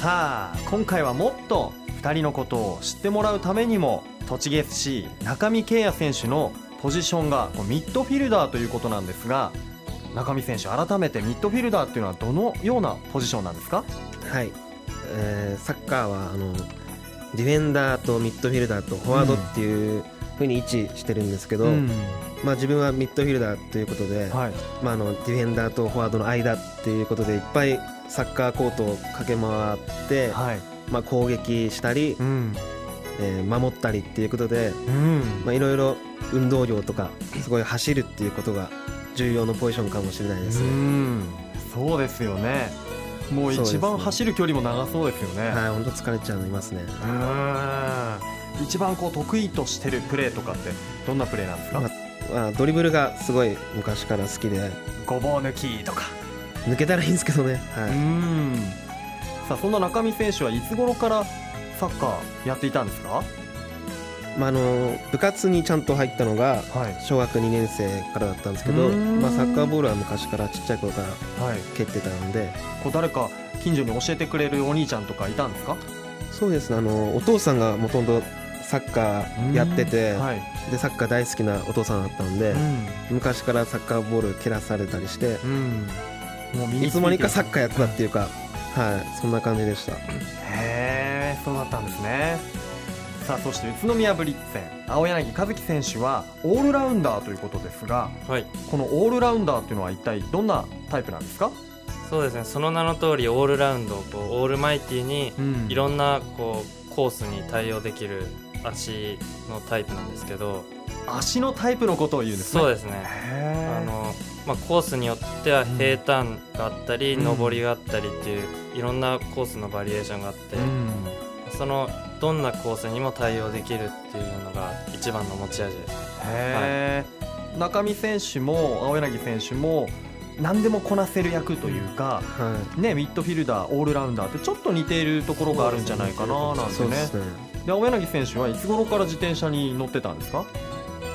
さあ今回はもっと2人のことを知ってもらうためにも栃木 FC 中見圭也選手のポジションがミッドフィルダーということなんですが中見選手改めてミッドフィルダーっていうのはどのようなポジションなんですか？はい、えーサッカーはあのディフェンダーとミッドフィルダーとフォワードっていうふうに位置してるんですけど、うん。まあ、自分はミッドフィルダーということで、はい。まあ、あのディフェンダーとフォワードの間っていうことでいっぱいサッカーコートを駆け回って、はい。まあ、攻撃したりう、ん。えー守ったりっていうことでうん。まあいろいろ運動量とかすごい走るっていうことが重要なポジションかもしれないです、うん。そうですよね。もう一番走る距離も長そうですよね。はい本当疲れちゃいますね、うん。一番こう得意としてるプレーとかってどんなプレーなんですか、ままあ、ドリブルがすごい昔から好きで。ごぼう抜きとか抜けたらいいんですけどね、うはい。ん。さあそんな中見選手はいつ頃からサッカーやっていたんですか？まあ、あの部活にちゃんと入ったのがはい。小学2年生からだったんですけど、うーん。まあ、サッカーボールは昔からちっちゃい頃からはい。蹴ってたので。こう誰か近所に教えてくれるお兄ちゃんとかいたんですか？そうですね。あのお父さんがもともとサッカーやってて、うん。はい。でサッカー大好きなお父さんだったんで、昔からサッカーボール蹴らされたりしてうん、うん、もういつの間にかサッカーやってたっていうか、はい、そんな感じでした。へえそうだったんですね。さあそして宇都宮ブリッツェン。青柳和樹選手はオールラウンダーということですがはい。このオールラウンダーっていうのは一体どんなタイプなんですか、そうですね。その名の通りオールラウンドこうオールマイティにうん。いろんなこうコースに対応できる足のタイプなんですけど。足のタイプのことを言うんですね。そうですね。あの、まあ、コースによっては平坦があったり、うん。上りがあったりっていういろんなコースのバリエーションがあって、うん。そのどんなコースにも対応できるっていうのが一番の持ち味。ですへえ、中見選手も青柳選手も何でもこなせる役というか、はね、ミッドフィルダーオールラウンダーってちょっと似ているところがあるんじゃないかななんい、てね。で青柳選手はいつ頃から自転車に乗ってたんですか？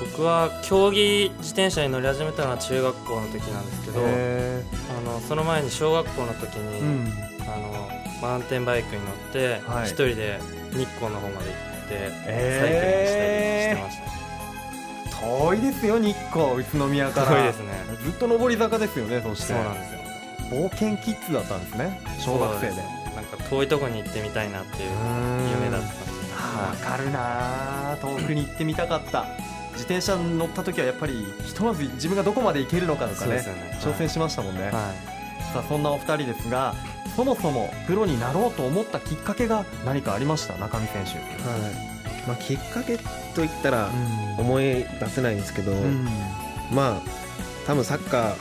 僕は競技自転車に乗り始めたのは中学校の時なんですけどあへのその前に小学校の時に、ーうん。あのマウンテンバイクに乗ってはい。一、人で日光の方まで行ってサイクリングしたりえしてました、遠いですよ日光。宇都宮から。遠いですね。ずっと上り坂ですよねそして。そうなんですよ。冒険キッズだったんですね小学生で。なんか遠いとこに行ってみたいなっていう夢だったんでわかるな遠くに行ってみたかった自転車に乗った時はやっぱりひとまず自分がどこまで行けるのかとかねね。挑戦しましたもんね、はい。さあそんなお二人ですがそもそもプロになろうと思ったきっかけが何かありました？中見選手、はい。まあ、きっかけといったら思い出せないんですけど、うん。まあ多分サッカ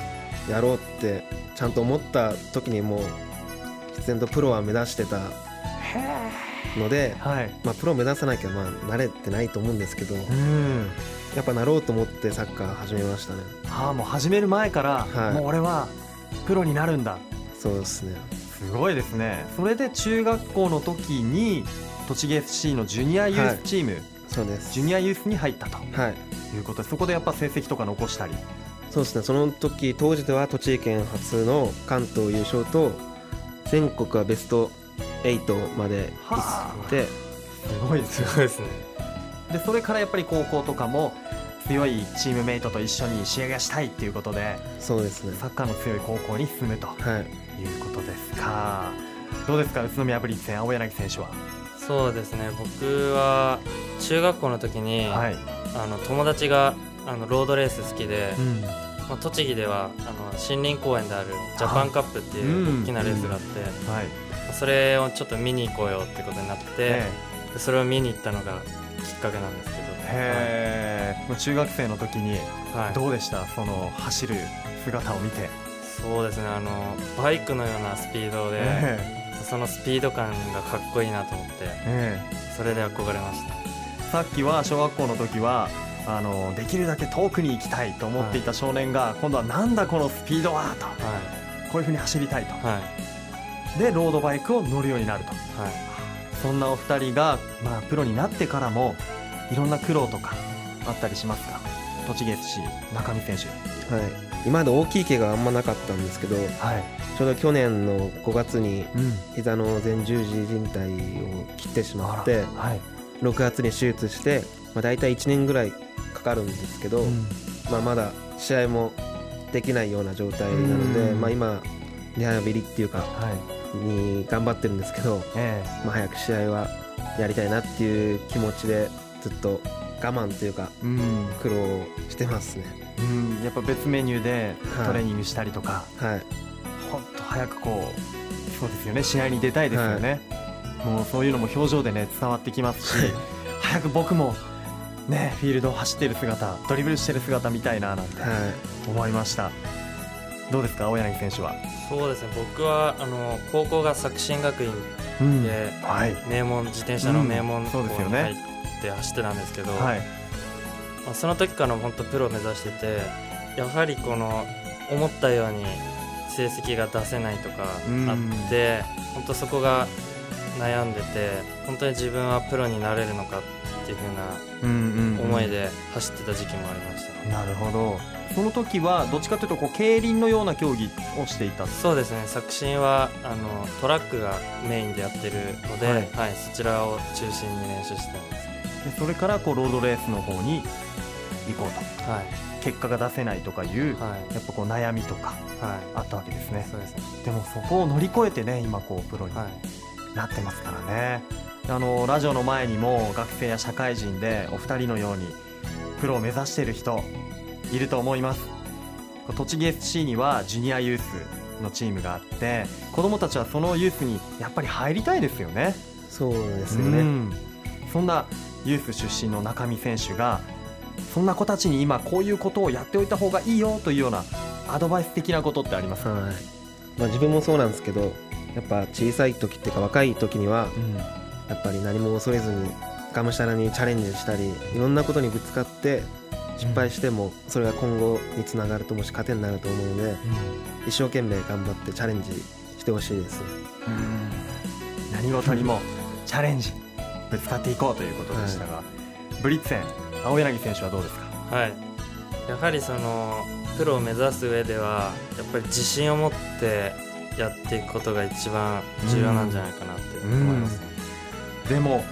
ーやろうってちゃんと思った時にもう必然とプロは目指してたので、はい。まあ、プロ目指さなきゃまあ慣れてないと思うんですけどうんやっぱなろうと思ってサッカー始めましたね。ああもう始める前から、はい。もう俺はプロになるんだ。そうですね。すごいですね。それで中学校の時に栃木 FC のジュニアユースチーム、そうです。ジュニアユースに入ったと。はい。いうことでそこでやっぱ成績とか残したり。そうですね。その時当時では栃木県初の関東優勝と全国はベスト8まで行ってすごいすごいですねでそれからやっぱり高校とかも強いチームメイトと一緒に仕上げがしたいっていうことでそうですね。サッカーの強い高校に進むとはい。いうことですか。どうですか宇都宮ブリッツェン青柳選手は？そうですね。僕は中学校の時に、はい、あの友達があのロードレース好きで、うん。まあ、栃木ではあの森林公園であるジャパンカップっていう大きなレースがあって、はい。それをちょっと見に行こうよってことになって、えでそれを見に行ったのがきっかけなんですけど。えへえもう中学生の時にはい。はいどうでした？その走る姿を見て、そうですね。あのバイクのようなスピードで、えそのスピード感がかっこいいなと思ってええ。それで憧れました。えさっきは小学校の時はあのできるだけ遠くに行きたいと思っていた少年が、今度はなんだこのスピードはと。はこういうふうに走りたいと。いはい。でロードバイクを乗るようになると。はいそんなお二人が、まあ、プロになってからもいろんな苦労とかあったりしますか？栃木 FC 中見選手。はい。今まで大きい怪我はあんまなかったんですけどはい。ちょうど去年の5月にうん。膝の前十字靭帯を切ってしまってはい。6月に手術して、まあ、大体1年ぐらいかかるんですけど、うん。まあ、まだ試合もできないような状態なので、うん。まあ、今リハビリっていうかはいに頑張ってるんですけど、えまあ、早く試合はやりたいなっていう気持ちでずっと我慢というかえうん。苦労してますね。うん。やっぱ別メニューではい。トレーニングしたりとか、はい。本当早くこうそうですよね。試合に出たいですよね、もうそういうのも表情でね伝わってきますし早く僕もねフィールドを走ってる姿ドリブルしてる姿見たいななんてはい。思いましたどうですか青柳選手は、そうですね。僕はあの高校が作新学院うん。ではい。名門自転車の名門校に入って走ってたんですけど、はい。まあ、その時から本当プロを目指しててやはりこの思ったように成績が出せないとかあって本当そこが悩んでて本当に自分はプロになれるのかっていう風うんうんな思いで走ってた時期もありました、なるほどその時はどっちかというとこう競輪のような競技をしていた。そうですね。作新はあのトラックがメインでやってるので、ははいいそちらを中心に練習してたんです。でそれからこうロードレースの方に行こうと。はい。結果が出せないとかいうはい。やっぱこう悩みとかはあったわけですね。いそうですね。でもそこを乗り越えてね今こうプロにはい。なってますからね、あのラジオの前にも学生や社会人でお二人のようにプロを目指している人いると思います。栃木 SC にはジュニアユースのチームがあって子供たちはそのユースにやっぱり入りたいですよね。そうですよね、うん。そんなユース出身の中見選手がそんな子たちに今こういうことをやっておいた方がいいよというようなアドバイス的なことってありますか、はい。まあ、自分もそうなんですけどやっぱ小さい時っていうか若い時にはうん。やっぱり何も恐れずにがむしゃらにチャレンジしたりいろんなことにぶつかって失敗してもそれが今後につながるともし糧になると思うので一生懸命頑張ってチャレンジしてほしいです何事にもチャレンジぶつかっていこうということでしたが、ブリッツェン青柳選手はどうですか？はい、やはりそのプロを目指す上ではやっぱり自信を持ってやっていくことが一番重要なんじゃないかなって思いますね、でも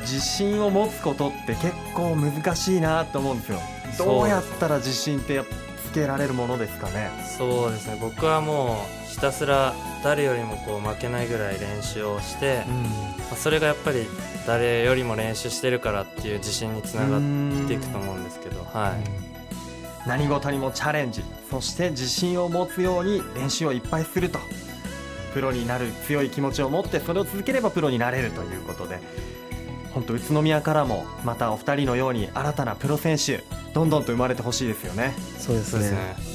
自信を持つことって結構難しいなと思うんですよ。どうやったら自信ってつけられるものですかね？そうですね。僕はもうひたすら誰よりもこう負けないぐらい練習をして、まあそれがやっぱり誰よりも練習してるからっていう自信につながっていくと思うんですけど、はい、何事にもチャレンジそして自信を持つように練習をいっぱいすると。プロになる強い気持ちを持ってそれを続ければプロになれるということで本当宇都宮からもまたお二人のように新たなプロ選手どんどんと生まれてほしいですよね。そうですね。そうですね